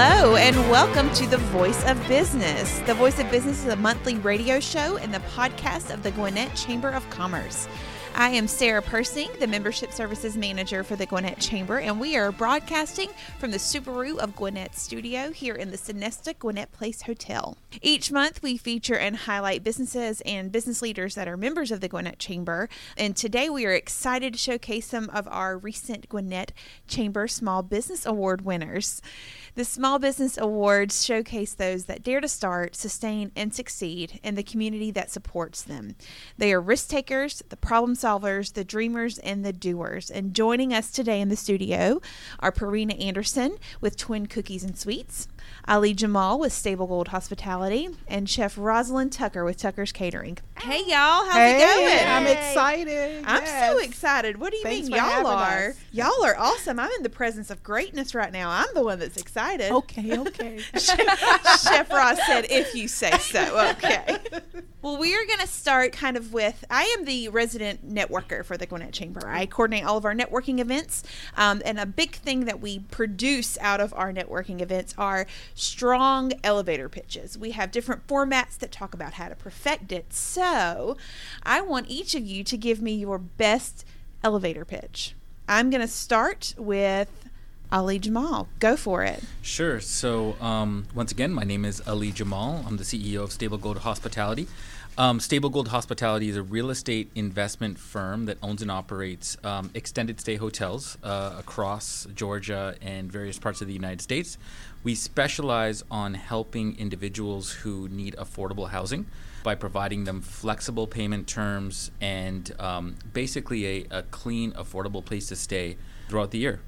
Hello, and welcome to The Voice of Business. The Voice of Business is a monthly radio show and the podcast of the Gwinnett Chamber of Commerce. I am Sarah Persing, the Membership Services Manager for the Gwinnett Chamber, and we are broadcasting from the Subaru of Gwinnett studio here in the Sonesta Gwinnett Place Hotel. Each month, we feature and highlight businesses and business leaders that are members of the Gwinnett Chamber, and today we are excited to showcase some of our recent Gwinnett Chamber Small Business Award winners. The Small Business Awards showcase those that dare to start, sustain, and succeed in the community that supports them. They are risk takers, the problem solvers, the dreamers, and the doers. And joining us today in the studio are Pierina Anderson with Twin Kookies and Sweets, Ali Jamal with Stablegold Hospitality, and Chef Rosalind Tucker with Tucker's Catering. Hey, y'all, how's hey, it going? I'm excited. I'm yes. so excited. What do you Thanks mean y'all are? us. Y'all are awesome. I'm in the presence of greatness right now. I'm the one that's excited. Okay, okay. Chef Roz said, if you say so. Okay. Well, we are going to start kind of with I am the resident networker for the Gwinnett Chamber. I coordinate all of our networking events. Um, and a big thing that we produce out of our networking events are strong elevator pitches. We have different formats that talk about how to perfect it. So I want each of you to give me your best elevator pitch. I'm going to start with Ali Jamal. Go for it. Sure. So, um, once again, my name is Ali Jamal. I'm the CEO of Stablegold Hospitality. Um, Stablegold Hospitality is a real estate investment firm that owns and operates um, extended stay hotels uh, across Georgia and various parts of the United States. We specialize on helping individuals who need affordable housing by providing them flexible payment terms and um, basically a, a clean, affordable place to stay throughout the year.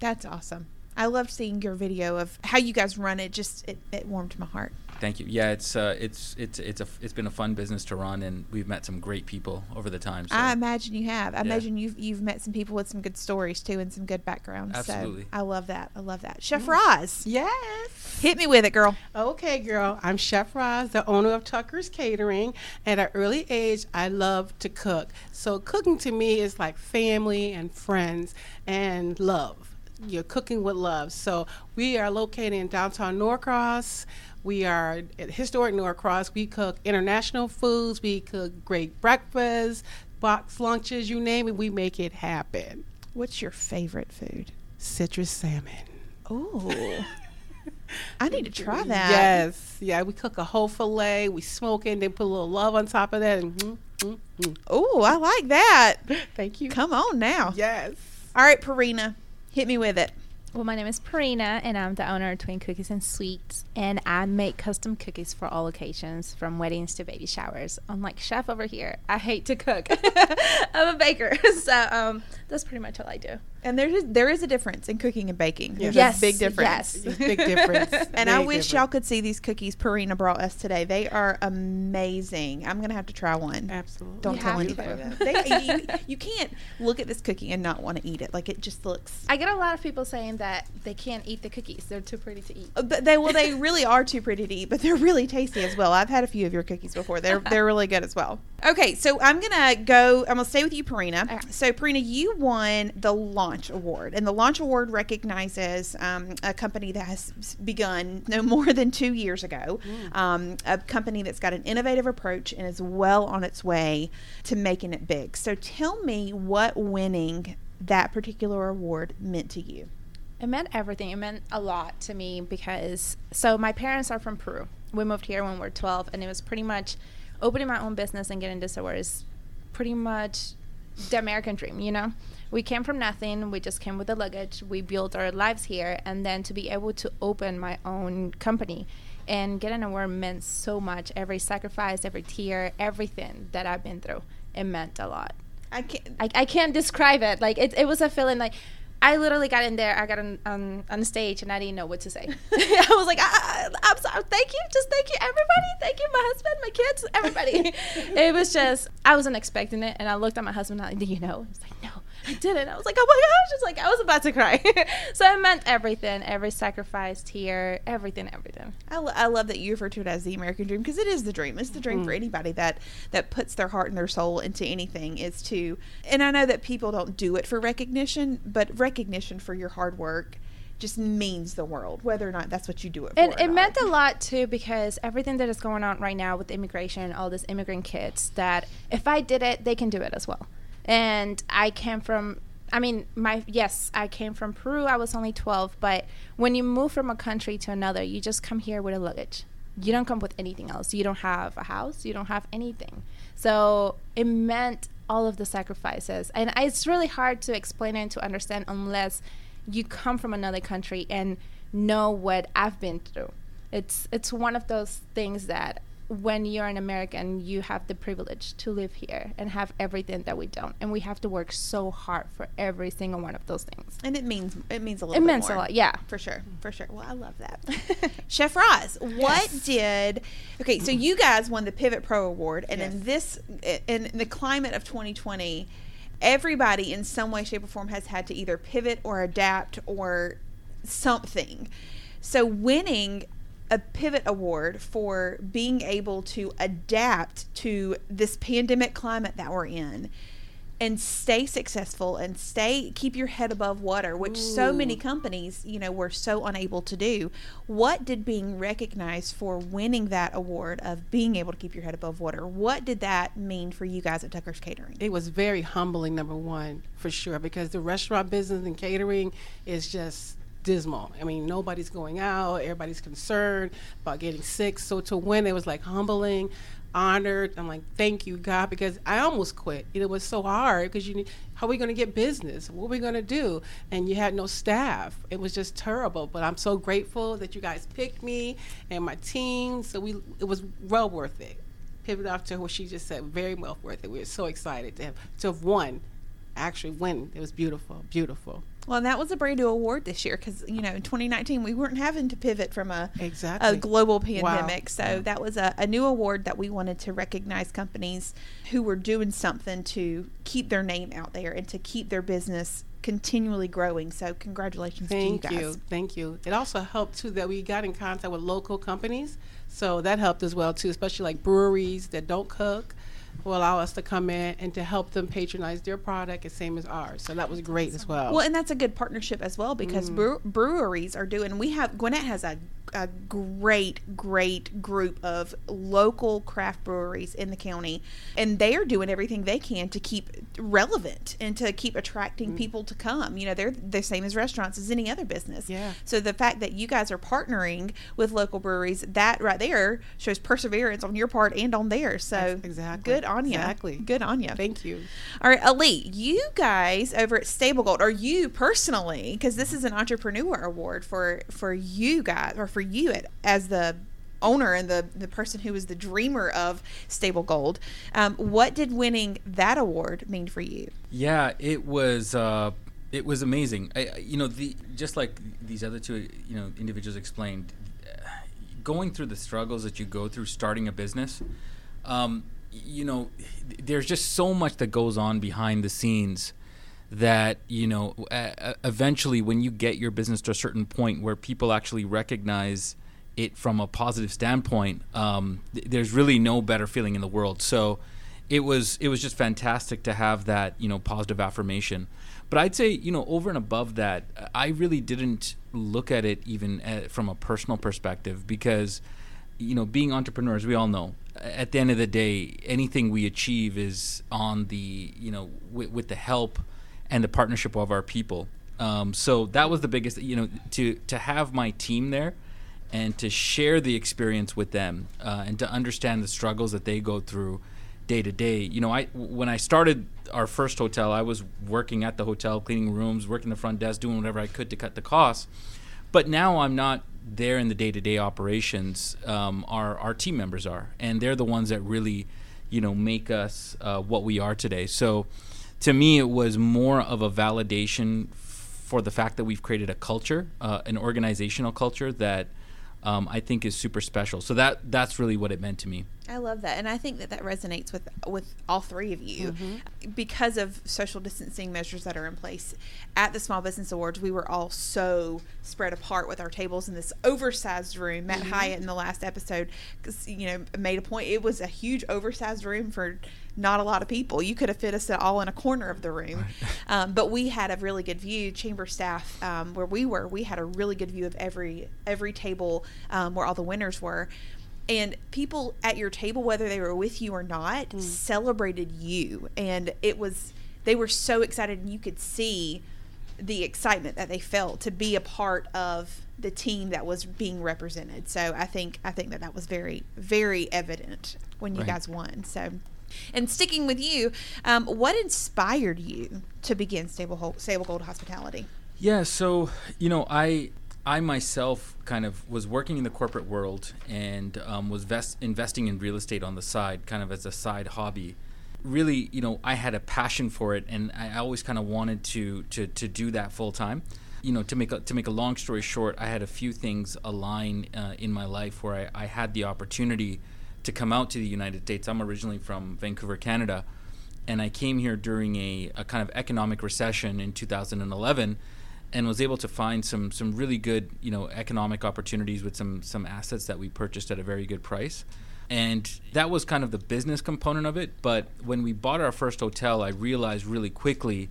That's awesome. I loved seeing your video of how you guys run it. Just it, it warmed my heart. Thank you. Yeah, it's uh, it's it's it's a it's been a fun business to run, and we've met some great people over the time. So. I imagine you have. I Yeah. imagine you've you've met some people with some good stories too and some good backgrounds. Absolutely. So I love that. I love that. Chef Roz, yes. hit me with it, girl. Okay, girl. I'm Chef Roz, the owner of Tucker's Catering. At an early age, I love to cook. So cooking to me is like family and friends and love. You're cooking with love. So we are located in downtown Norcross. We are at historic Norcross. We cook international foods. We cook great breakfasts, box lunches, you name it. We make it happen. What's your favorite food? Citrus salmon. Oh, I need to try that. Yes, yeah. We cook a whole fillet. We smoke it, and then put a little love on top of that. And mm, mm, mm. Oh, I like that. thank you. Come on now. Yes. All right, Pierina, hit me with it. Well, my name is Pierina, and I'm the owner of Twin Kookies and Sweets, and I make custom cookies for all occasions, from weddings to baby showers. Unlike Chef over here, I hate to cook. I'm a baker, so um, that's pretty much all I do. And there's there is a difference in cooking and baking. There's Yes, a big difference. yes. Big difference. And I Big wish y'all could see these cookies Pierina brought us today. They are amazing. I'm gonna have to try one. Absolutely. Don't You tell have anyone. They, you, you can't look at this cookie and not want to eat it. Like it just looks. I get a lot of people saying that they can't eat the cookies; they're too pretty to eat. Uh, But they well, they really are too pretty to eat, but they're really tasty as well. I've had a few of your cookies before. They're they're really good as well. Okay, so I'm gonna go. I'm gonna stay with you, Pierina. Okay. So Pierina, you won the Launch Award, and the Launch Award recognizes um, a company that has begun no more than two years ago. Um, a company that's got an innovative approach and is well on its way to making it big. So tell me what winning that particular award meant to you. It meant everything. It meant a lot to me because so my parents are from Peru. We moved here when we were 12, and it was pretty much opening my own business and getting this award is pretty much the American dream, you know? We came from nothing. We just came with the luggage. We built our lives here. And then to be able to open my own company and get an award meant so much. Every sacrifice, every tear, everything that I've been through, it meant a lot. I can't. I, I can't describe it. Like it, it was a feeling like I literally got in there. I got on on, on stage and I didn't know what to say. I was like, I, I, I'm sorry. Thank you. Just thank you, everybody. Thank you, my husband, my kids, everybody. it was just I wasn't expecting it, and I looked at my husband. and I, Do you know? Like, I didn't. I was like, Oh my gosh! It's like I was about to cry. so it meant everything. Every sacrifice, tear, everything, everything. I, lo- I love that you refer to it as the American dream because it is the dream. It's the dream for mm. anybody that that puts their heart and their soul into anything. Is to, and I know that people don't do it for recognition, but recognition for your hard work just means the world, whether or not that's what you do it for. And it not. meant a lot too because everything that is going on right now with immigration, all these immigrant kids, that if I did it, they can do it as well. And I came from, I mean, my yes, I came from Peru. I was only 12, but when you move from a country to another, you just come here with a luggage. You don't come with anything else. You don't have a house. You don't have anything. So it meant all of the sacrifices, and it's really hard to explain and to understand unless you come from another country and know what I've been through. It's it's one of those things that when you're an American, you have the privilege to live here and have everything that we don't, and we have to work so hard for every single one of those things. and it means it means a It little. bit means a lot, yeah. for sure, for sure. Well, I love that. Chef Roz, what Yes. did? Okay, so you guys won the Pivot Pro Award, and in Yes. this, in the climate of 2020, everybody in some way, shape, or form has had to either pivot or adapt or something. So winning a pivot award for being able to adapt to this pandemic climate that we're in and stay successful and stay keep your head above water which so many companies you know were so unable to do. What did being recognized for winning that award of being able to keep your head above water what did that mean for you guys at tucker's catering? It was very humbling, number one, for sure, because the restaurant business and catering is just dismal. I mean, nobody's going out, everybody's concerned about getting sick. So to win, it was like humbling, honored. I'm like, thank you, God, because I almost quit. It was so hard because you, need- how are we going to get business? What are we going to do? And you had no staff. It was just terrible. But I'm so grateful that you guys picked me and my team. So we, it was well worth it pivot off to what she just said. Very well worth it. We were so excited to have to have won, actually win. It was beautiful, beautiful. Well and that was a brand new award this year because you know in 2019 we weren't having to pivot from a Exactly. a global Wow. pandemic. So that was a, a new award that we wanted to recognize companies who were doing something to keep their name out there and to keep their business continually growing. So congratulations Thank to you you, thank you. It also helped too that we got in contact with local companies, so that helped as well too, especially like breweries that don't cook. Will allow us to come in and to help them patronize their product, the same as ours. So that was great as well. Well, and that's a good partnership as well because Mm. brew- breweries are doing. We have Gwinnett has a, a great, great group of local craft breweries in the county, and they are doing everything they can to keep relevant and to keep Mm. attracting people to come. You know, they're the same as restaurants as any other business. Yeah. So the fact that you guys are partnering with local breweries, that right there shows perseverance on your part and on theirs. So Ex- exactly. good on you. Exactly. Good on you. thank you. All right, Ali, you guys over at Stablegold, or you personally, because this is an entrepreneur award for for you guys, or for you at, as the owner and the the person who was the dreamer of Stablegold. Um, what did winning that award mean for you? Yeah, it was uh, it was amazing. I, you know, the just like these other two, you know, individuals explained, going through the struggles that you go through starting a business. Um, you know, there's just so much that goes on behind the scenes that you know eventually when you get your business to a certain point where people actually recognize it from a positive standpoint um, th- there's really no better feeling in the world. So it was it was just fantastic to have that you know positive affirmation. But i'd say you know over and above that i really didn't look at it even uh from a personal perspective because you know being entrepreneurs we all know at the end of the day anything we achieve is on the you know with the help and the partnership of our people um, so that was the biggest you know to to have my team there and to share the experience with them uh, and to understand the struggles that they go through day to day. You know, I when I started our first hotel, I was working at the hotel, cleaning rooms, working the front desk, doing whatever I could to cut the costs. But now I'm not there in the day to day operations. Um, our our team members are, and they're the ones that really, you know, make us uh, what we are today. So, to me, it was more of a validation for the fact that we've created a culture, uh, an organizational culture that um, I think is super special. So that that's really what it meant to me. I love that, and I think that that resonates with with all three of you Mm-hmm. because of social distancing measures that are in place. At the Small Business Awards, we were all so spread apart with our tables in this oversized room. Matt Mm-hmm. Hyatt in the last episode, you know, made a point. It was a huge oversized room for not a lot of people. You could have fit us all in a corner of the room, um, but we had a really good view. Chamber staff, um, where we were, we had a really good view of every every table um, where all the winners were and people at your table whether they were with you or not celebrated you. And it was they were so excited and you could see the excitement that they felt to be a part of the team that was being represented. So i think i think that that was very very evident when you Right. guys won. So and sticking with you um, what inspired you to begin stable Hol- stable gold hospitality? Yeah, so you know, I I myself kind of was working in the corporate world and um, was vest- investing in real estate on the side, kind of as a side hobby. Really, you know, I had a passion for it, and I always kind of wanted to to to do that full time. You know, to make a, to make a long story short, I had a few things align uh, in my life where I, I had the opportunity to come out to the United States. I'm originally from Vancouver, Canada, and I came here during a, a kind of economic recession in 2011 and was able to find some some really good you know economic opportunities with some some assets that we purchased at a very good price and that was kind of the business component of it but when we bought our first hotel i realized really quickly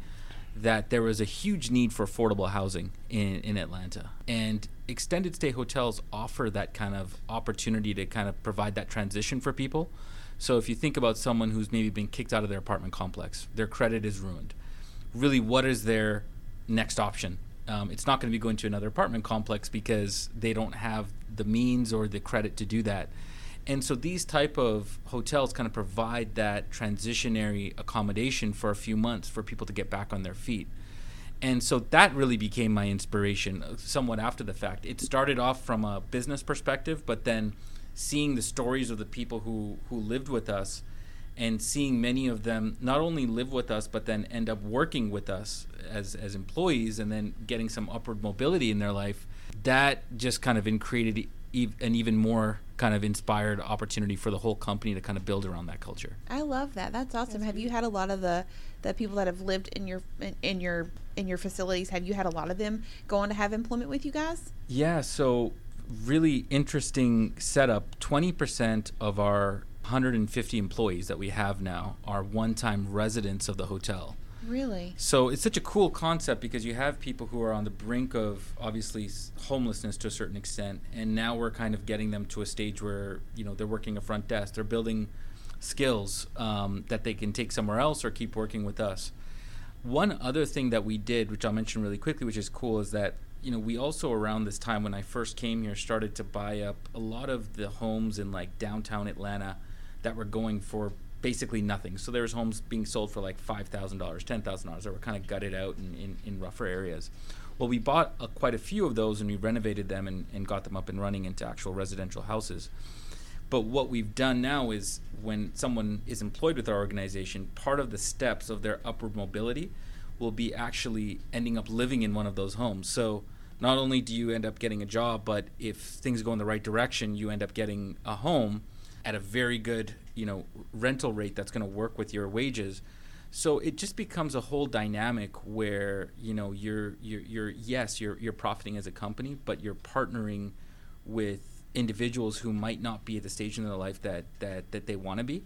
that there was a huge need for affordable housing in, in Atlanta. And extended stay hotels offer that kind of opportunity to kind of provide that transition for people. So if you think about someone who's maybe been kicked out of their apartment complex, their credit is ruined. Really, what is their next option? Um, it's not going to be going to another apartment complex because they don't have the means or the credit to do that. And so these type of hotels kind of provide that transitionary accommodation for a few months for people to get back on their feet. And so that really became my inspiration uh, somewhat after the fact. It started off from a business perspective but then seeing the stories of the people who who lived with us and seeing many of them not only live with us but then end up working with us as as employees and then getting some upward mobility in their life that just kind of created e- an even more kind of inspired opportunity for the whole company to kind of build around that culture I love that. That's awesome. have you had a lot of the the people that have lived in your in, in your in your facilities? Have you had a lot of them go on to have employment with you guys? Yeah, so really interesting setup. 20% of our 150 employees that we have now are one time residents of the hotel. Really? So it's such a cool concept because you have people who are on the brink of obviously homelessness to a certain extent, and now we're kind of getting them to a stage where you know they're working a front desk, they're building skills um, that they can take somewhere else or keep working with us. One other thing that we did, which I'll mention really quickly, which is cool, is that you know we also around this time when I first came here started to buy up a lot of the homes in like downtown Atlanta that were going for basically nothing. So there was homes being sold for like five thousand dollars, ten thousand dollars that were kind of gutted out in, in, in rougher areas. Well, we bought uh, quite a few of those and we renovated them and, and got them up and running into actual residential houses. But what we've done now is when someone is employed with our organization, part of the steps of their upward mobility will be actually ending up living in one of those homes. So not only do you end up getting a job, but if things go in the right direction, you end up getting a home at a very good, you know, rental rate that's going to work with your wages. So it just becomes a whole dynamic where you know you're you're, you're yes you're you're profiting as a company, but you're partnering with individuals who might not be at the stage in their life that that that they want to be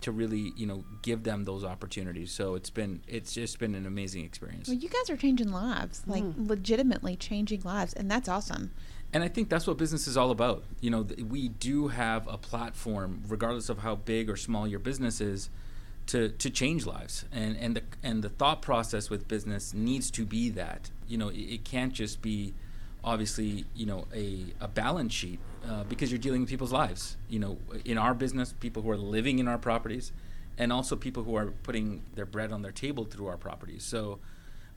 to really you know give them those opportunities so it's been it's just been an amazing experience Well, you guys are changing lives, like hmm. legitimately changing lives, and that's awesome. And i think that's what business is all about. You know th- we do have a platform regardless of how big or small your business is to to change lives. And and the and the thought process with business needs to be that. You know it, it can't just be obviously you know a, a balance sheet uh, because you're dealing with people's lives. You know in our business people who are living in our properties and also people who are putting their bread on their table through our properties. So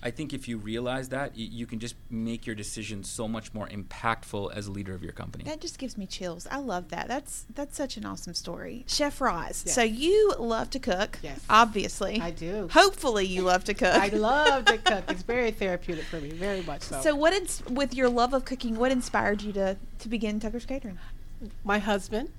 I think if you realize that, y- you can just make your decisions so much more impactful as a leader of your company. That just gives me chills. I love that. That's that's such an awesome story. Chef Roz, Yes. so you love to cook, Yes. obviously. I do. Hopefully, you love to cook. I love to cook. It's very therapeutic for me, very much so. So, what ins- with your love of cooking, what inspired you to to begin Tucker's Catering? my husband,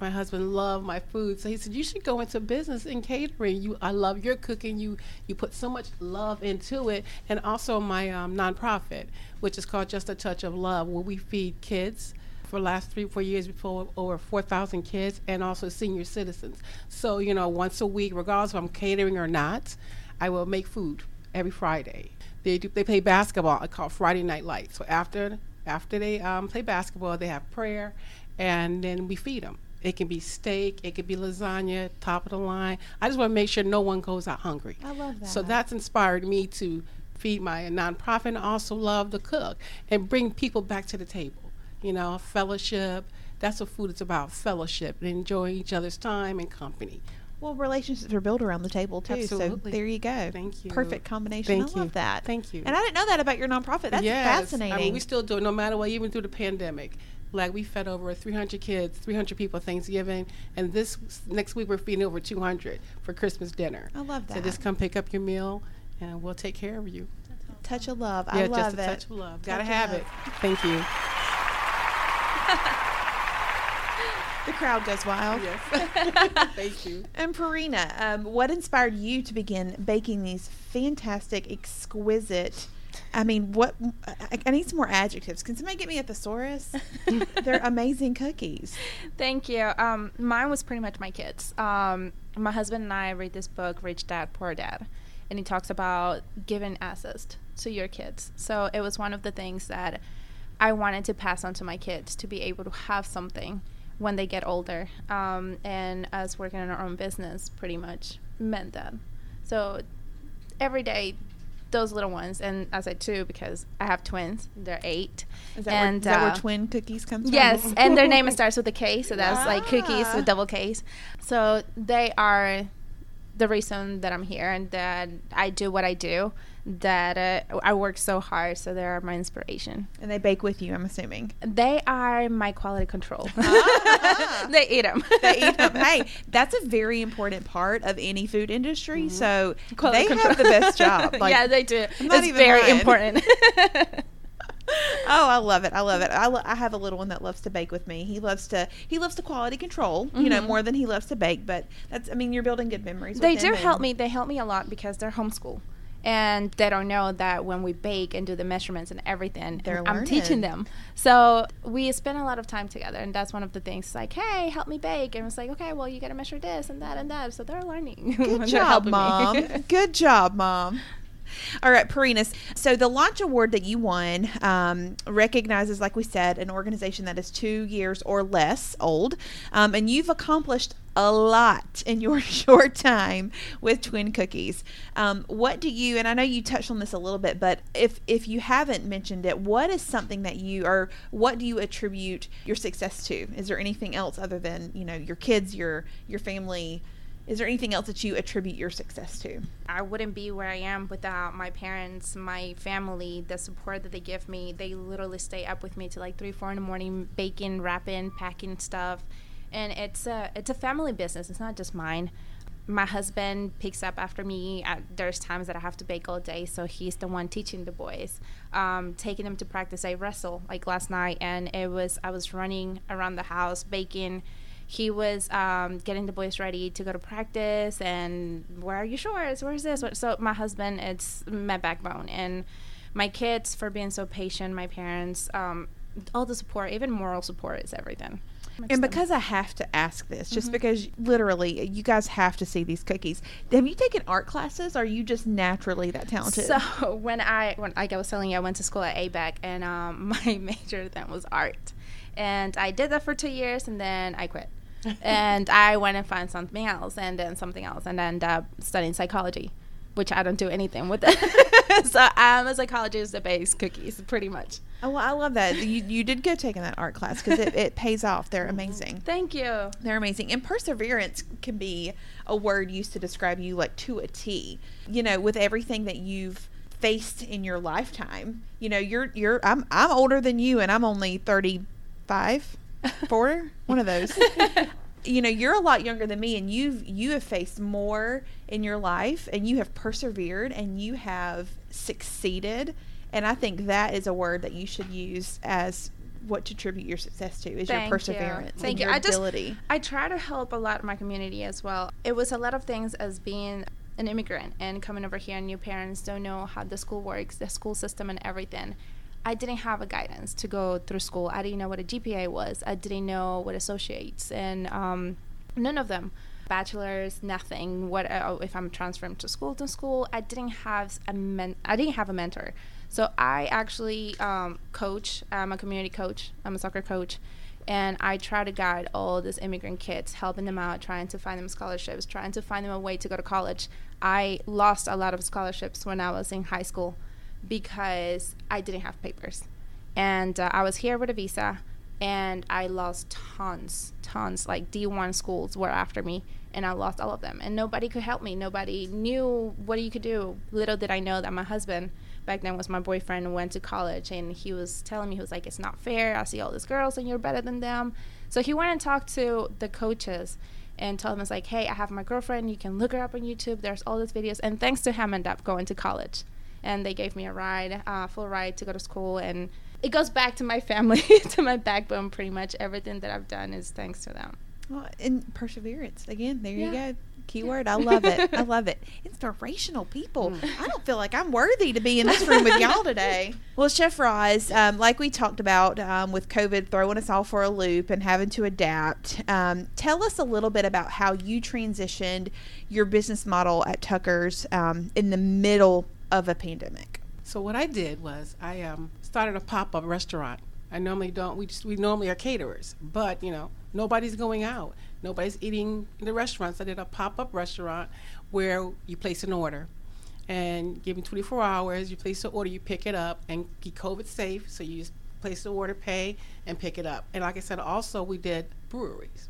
my husband loved my food, so he said, "You should go into business in catering. You, I love your cooking. You, you put so much love into it, and also my um, nonprofit, which is called Just a Touch of Love, where we feed kids." For the last three, four years, before over 4,000 kids, and also senior citizens. So, you know, once a week, regardless if I'm catering or not, I will make food every Friday. They do, they play basketball. I call Friday Night Lights. So after after they um, play basketball, they have prayer, and then we feed them. It can be steak, it could be lasagna, top of the line. I just want to make sure no one goes out hungry. I love that. So that's inspired me to feed my nonprofit and also love to cook and bring people back to the table. You know, fellowship. That's what food is about fellowship and enjoying each other's time and company. Well, relationships are built around the table too. Absolutely. So there you go. Thank you. Perfect combination. Thank I love you. that. Thank you. And I didn't know that about your nonprofit. That's Yes. fascinating. I mean, we still do it no matter what, even through the pandemic. Like we fed over 300 kids, 300 people Thanksgiving, and this next week we're feeding over 200 for Christmas dinner. I love that. So just come pick up your meal, and we'll take care of you. touch of love. yeah, I love just a it. touch of love. Gotta have love. it. Thank you. The crowd goes wild. Yes. Thank you. And Pierina, um, what inspired you to begin baking these fantastic, exquisite? I mean, what? I, I need some more adjectives. Can somebody get me a thesaurus? They're amazing cookies. Thank you. Um, mine was pretty much my kids. Um, my husband and I read this book, Rich Dad Poor Dad, and he talks about giving access to your kids. So it was one of the things that I wanted to pass on to my kids to be able to have something when they get older. Um, and us working in our own business pretty much meant that. So every day, those little ones, and I said two because I have twins. They're eight. Is that, and where, is that where uh, twin kookies comes from? Yes, and their name starts with a K, so that's like cookies Ah. with double Ks. So they are the reason that I'm here and that I do what I do. That uh, I work so hard, so they are my inspiration. And they bake with you, I'm assuming. They are my quality control. Ah. they eat them. they eat them. Hey, that's a very important part of any food industry. So Quality they control. have the best job. Like, yeah, they do. It's very lying. important. oh, I love it. I love it. I, lo- I have a little one that loves to bake with me. He loves to he loves to quality control, you know, Mhm. more than he loves to bake. But that's I mean, you're building good memories. they do help me. They help me a lot because they're homeschool. And they don't know that when we bake and do the measurements and everything, They're I'm teaching them. So we spend a lot of time together, and that's one of the things. Like, hey, help me bake, and it's like, okay, well, you got to measure this and that and that. So they're learning. Good job, mom. Good job, mom. All right, Perinas. So the launch award that you won um, recognizes, like we said, an organization that is two years or less old, um, and you've accomplished a lot in your short time with Twin Kookies. Um, what do you? And I know you touched on this a little bit, but if if you haven't mentioned it, what is something that you or what do you attribute your success to? Is there anything else other than you know your kids, your your family? Is there anything else that you attribute your success to? I wouldn't be where I am without my parents, my family, the support that they give me. They literally stay up with me till like three, four in the morning, baking, wrapping, packing stuff, and it's a it's a family business. It's not just mine. My husband picks up after me. There's times that I have to bake all day, so he's the one teaching the boys, um, taking them to practice. I wrestle like last night, and it was I was running around the house baking he was um, getting the boys ready to go to practice and where are your shorts where's this so my husband it's my backbone and my kids for being so patient my parents um, all the support even moral support is everything And because I have to ask this, just because literally you guys have to see these cookies. Have you taken art classes? Or are you just naturally that talented? So when I when like I was telling you, I went to school at ABAC, and um, my major then was art, and I did that for two years, and then I quit, and I went and found something else, and then something else, and ended up studying psychology, which I don't do anything with it. so um, I'm a psychologist that bakes cookies, pretty much. oh, well, I love that you you did go taking that art class because it, it pays off. They're mm-hmm. amazing. Thank you. They're amazing. And perseverance can be a word used to describe you like to a T. You know, with everything that you've faced in your lifetime. You know, you're you're I'm I'm older than you and I'm only 35, 4, one of those. you know, you're a lot younger than me and you've you have faced more in your life and you have persevered and you have succeeded. And I think that is a word that you should use as what to attribute your success to is Thank your you. perseverance Thank and you. your I just- I try to help a lot of my community as well. It was a lot of things as being an immigrant and coming over here and new parents don't know how the school works, the school system and everything. I didn't have a guidance to go through school. I didn't know what a GPA was. I didn't know what associates and um, none of them. Bachelors, nothing. What uh, if I'm transferring to school to school? I didn't have a men- I didn't have a mentor. So I actually um, coach. I'm a community coach. I'm a soccer coach, and I try to guide all these immigrant kids, helping them out, trying to find them scholarships, trying to find them a way to go to college. I lost a lot of scholarships when I was in high school because I didn't have papers, and uh, I was here with a visa, and I lost tons, tons. Like D1 schools were after me, and I lost all of them, and nobody could help me. Nobody knew what you could do. Little did I know that my husband back then was my boyfriend went to college and he was telling me he was like it's not fair. I see all these girls and you're better than them. So he went and talked to the coaches and told them it's like hey i have my girlfriend. You can look her up on youtube. There's all these videos. And thanks to him I ended up going to college and they gave me a ride uh, full ride to go to school and it goes back to my family to my backbone pretty much everything that i've done is thanks to them Well, and perseverance again. There you go. Keyword. I love it. I love it. Inspirational people. I don't feel like I'm worthy to be in this room with y'all today. Well, Chef Roz, um, like we talked about um, with COVID throwing us all for a loop and having to adapt, um, tell us a little bit about how you transitioned your business model at Tucker's um, in the middle of a pandemic. So what I did was I um, started a pop up restaurant. I normally don't. We just we normally are caterers, but you know nobody's going out. Nobody's eating in the restaurants. I did a pop up restaurant where you place an order, and give me 24 hours. You place the order, you pick it up, and keep COVID safe. So you just place the order, pay, and pick it up. And like I said, also we did breweries,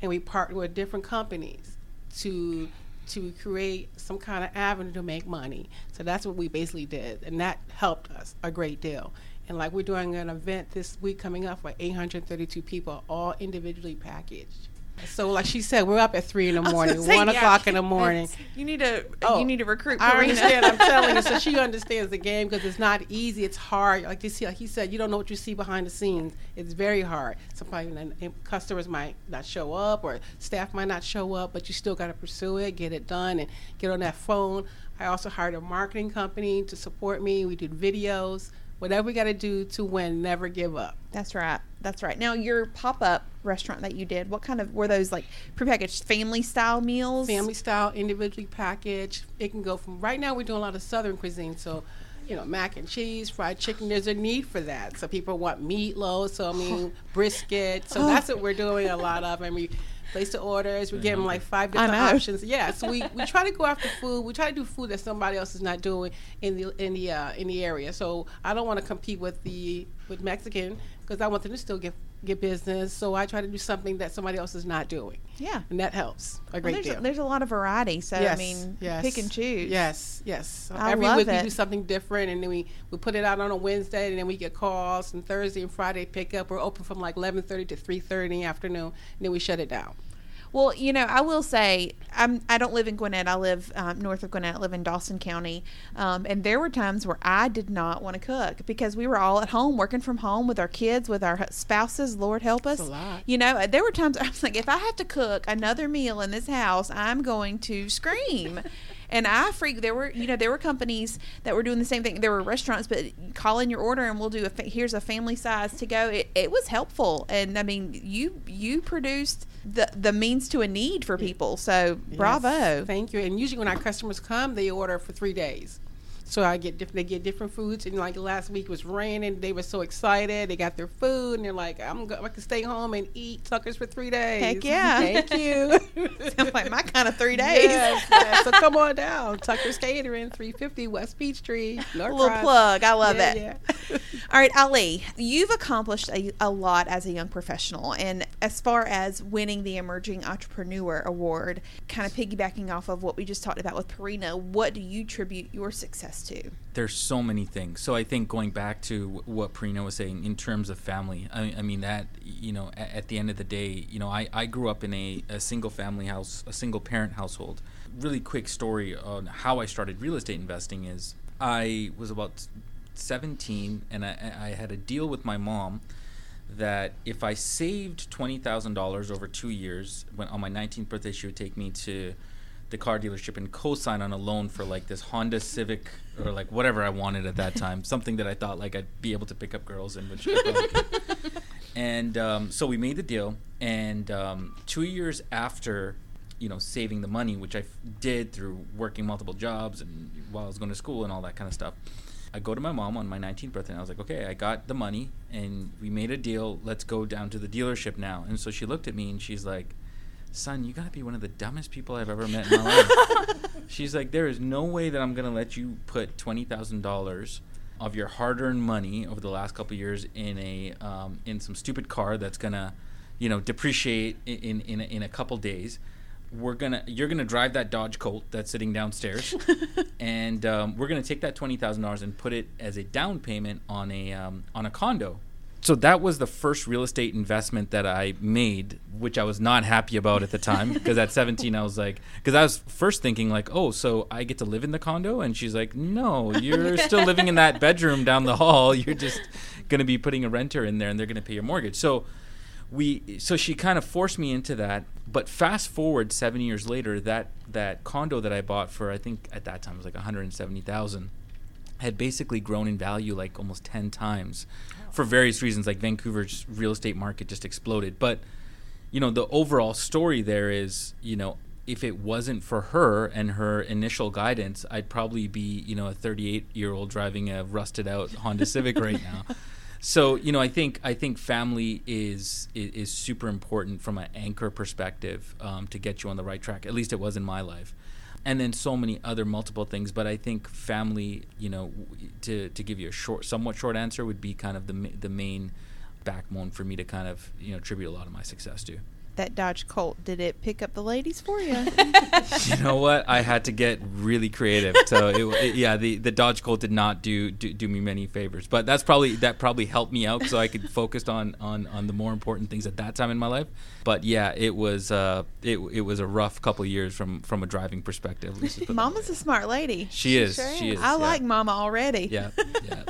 and we partnered with different companies to to create some kind of avenue to make money. So that's what we basically did, and that helped us a great deal. And like we're doing an event this week coming up for 832 people, all individually packaged. So like she said, we're up at three in the morning, say, one yeah, o'clock in the morning. You need to. Oh, you need to recruit. I Karina. understand. I'm telling you. So she understands the game because it's not easy. It's hard. Like you see, like he said, you don't know what you see behind the scenes. It's very hard. Sometimes eh, and customers might not show up or staff might not show up, but you still got to pursue it, get it done, and get on that phone. I also hired a marketing company to support me. We did videos. Whatever we got to do to win, never give up. That's right. That's right. Now your pop up restaurant that you did, what kind of were those like prepackaged family style meals? family style, individually packaged. It can go from right now. We're doing a lot of Southern cuisine, so you know, mac and cheese, fried chicken. There's a need for that. So people want meatloaf. So I mean, brisket. So oh. that's what we're doing a lot of. I we place the orders. We give them like five different options. Yeah. So we, we try to go after food. We try to do food that somebody else is not doing in the in the uh, in the area. So I don't want to compete with the with Mexican because I want them to still get get business. So I try to do something that somebody else is not doing, Yeah. and that helps a Well, great there's, deal. a, there's a lot of variety, so I mean, yes. pick and choose. Yes, yes. I every love week we do something different, and then we, we put it out on a Wednesday, and then we get calls. And Thursday and Friday pick up. We're open from like 11:30 to 3:30 in the afternoon, and then we shut it down. Well, you know, I will say I'm I don't live in Gwinnett. I live um, north of Gwinnett. I live in Dawson County, um, and there were times where I did not want to cook because we were all at home working from home with our kids, with our spouses. Lord help us. a lot. You know, there were times I was like, if I have to cook another meal in this house, I'm going to scream. And I freak. There were, you know, there were companies that were doing the same thing. There were restaurants, but call in your order and we'll do a. Fa- here's a family size to go. It, it was helpful, and I mean, you you produced the the means to a need for people. So bravo. Thank you. And usually when our customers come, they order for three days. So I get diff- they get different foods. And like last week was raining, they were so excited. They got their food, and they're like, "I'm go- I can stay home and eat Tuckers for three days." Heck yeah. Thank you. Sounds like my kind of three days. Yes, yes. So come on down, Tucker's Catering, 350 West Peachtree. A little plug. I love Yeah, it. yeah. All right, Ali, you've accomplished a, a lot as a young professional. And as far as winning the Emerging Entrepreneur Award, kind of piggybacking off of what we just talked about with Pierina, what do you tribute your success to? there's so many things. So I think going back to what Pierina was saying in terms of family, I, I mean that you know at, at the end of the day, you know I, I grew up in a, a single family house, a single parent household. Really quick story on how I started real estate investing is I was about 17 and I, I had a deal with my mom that if I saved twenty thousand dollars over two years, when on my nineteenth birthday, she would take me to the car dealership and co-sign on a loan for like this Honda Civic or like whatever I wanted at that time, something that I thought like I'd be able to pick up girls in. Which and um, so we made the deal, and um, two years after, you know, saving the money, which I f- did through working multiple jobs and while I was going to school and all that kind of stuff. I go to my mom on my 19th birthday and I was like, okay, I got the money and we made a deal. Let's go down to the dealership now. And so she looked at me and she's like, son, you got to be one of the dumbest people I've ever met in my life. she's like, there is no way that I'm going to let you put $20,000 of your hard-earned money over the last couple of years in a um, in some stupid car that's going to, you know, depreciate in in in a, in a couple days we're gonna you're gonna drive that Dodge Colt that's sitting downstairs, and um, we're gonna take that twenty thousand dollars and put it as a down payment on a um, on a condo. So that was the first real estate investment that I made, which I was not happy about at the time because at 17 I was like, because I was first thinking like, oh, so I get to live in the condo, and she's like, no, you're still living in that bedroom down the hall. You're just gonna be putting a renter in there, and they're gonna pay your mortgage. So we so she kind of forced me into that but fast forward seven years later that that condo that i bought for i think at that time it was like 170000 had basically grown in value like almost 10 times for various reasons like vancouver's real estate market just exploded. But you know the overall story there is you know if it wasn't for her and her initial guidance i'd probably be you know a 38 year old driving a rusted out honda civic right now. So you know i think i think family is is, is super important from an anchor perspective um, to get you on the right track at least it was in my life and then so many other multiple things but i think family you know to to give you a short somewhat short answer would be kind of the the main backbone for me to kind of you know attribute a lot of my success to That Dodge Colt, did it pick up the ladies for you? you know what? I had to get really creative. So it, it- yeah, the, the Dodge Colt did not do, do do me many favors, but that's probably that probably helped me out so I could focus on on on the more important things at that time in my life. But yeah, it was uh it it was a rough couple years from from a driving perspective. Let's just put it that Mama's a smart lady. She is. sure She is. I yeah. like Mama already. Yeah. Yeah.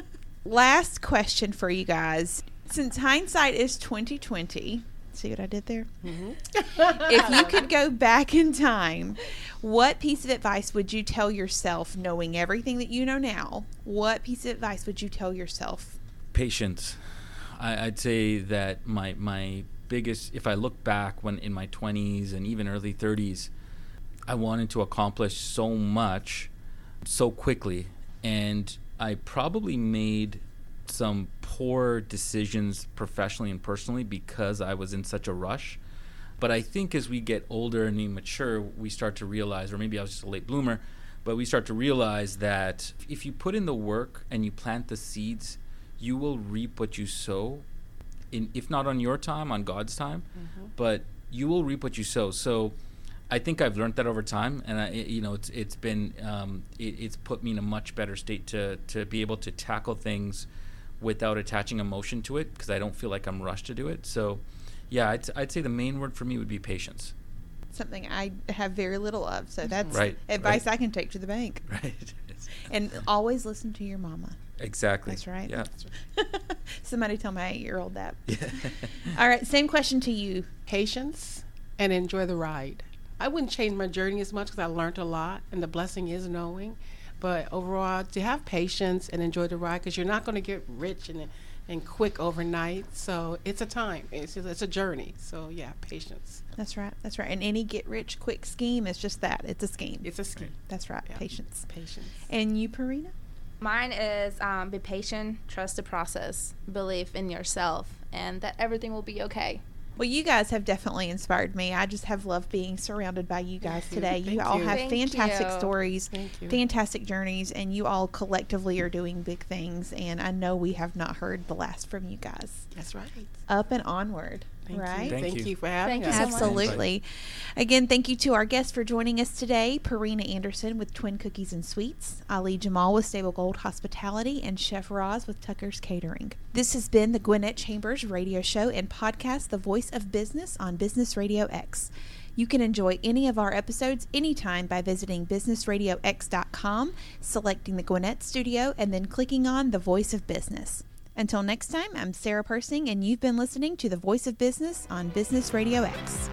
Last question for you guys. Since hindsight is twenty twenty, see what I did there? Mm-hmm. if you could go back in time, what piece of advice would you tell yourself, knowing everything that you know now? What piece of advice would you tell yourself? patience. I, I'd say that my my biggest, if I look back when in my 20s and even early 30s, I wanted to accomplish so much so quickly, and I probably made some poor decisions professionally and personally because I was in such a rush. But I think as we get older and we mature, we start to realize, or maybe I was just a late bloomer, but we start to realize that if you put in the work and you plant the seeds, you will reap what you sow. In if not on your time, on God's time, but you will reap what you sow. So, I think I've learned that over time, and I, you know, it's it's been um, it, it's put me in a much better state to to be able to tackle things without attaching emotion to it because I don't feel like I'm rushed to do it. So, yeah, I'd, I'd say the main word for me would be patience. Something I have very little of, so mm-hmm. that's Right, advice right. I can take to the bank. Right. And always listen to your mama. exactly. That's right. Yeah. Somebody tell my eight-year-old that. Yeah. All right, same question to you. Patience and enjoy the ride. I wouldn't change my journey as much because I learned a lot, and the blessing is knowing. But overall, to have patience and enjoy the ride because you're not going to get rich and and quick overnight. So it's a time. It's it's a journey. So yeah, patience. That's right. That's right. And any get rich quick scheme is just that. It's a scheme. It's a scheme. That's right. Yeah. Patience. Patience. And you, Pierina? Mine is um, be patient, trust the process, believe in yourself, and that everything will be okay. Well, you guys have definitely inspired me. I just have loved being surrounded by you guys mm-hmm. today. you all you. have Thank fantastic you. stories, fantastic journeys, and you all collectively are doing big things. And I know we have not heard the last from you guys. That's right. Up and onward, Thank right? you. Thank Thank you. you for having Thank you us. so much. Absolutely. Again, thank you to our guests for joining us today Pierina Anderson with Twin Kookies and Sweets, Ali Jamal with Stablegold Hospitality, and Chef Roz with Tucker's Catering. This has been the Gwinnett Chambers radio show and podcast, The Voice of Business on Business Radio X. You can enjoy any of our episodes anytime by visiting businessradiox.com, selecting the Gwinnett studio, and then clicking on The Voice of Business. Until next time, I'm Sarah Persing, and you've been listening to the Voice of Business on Business Radio X.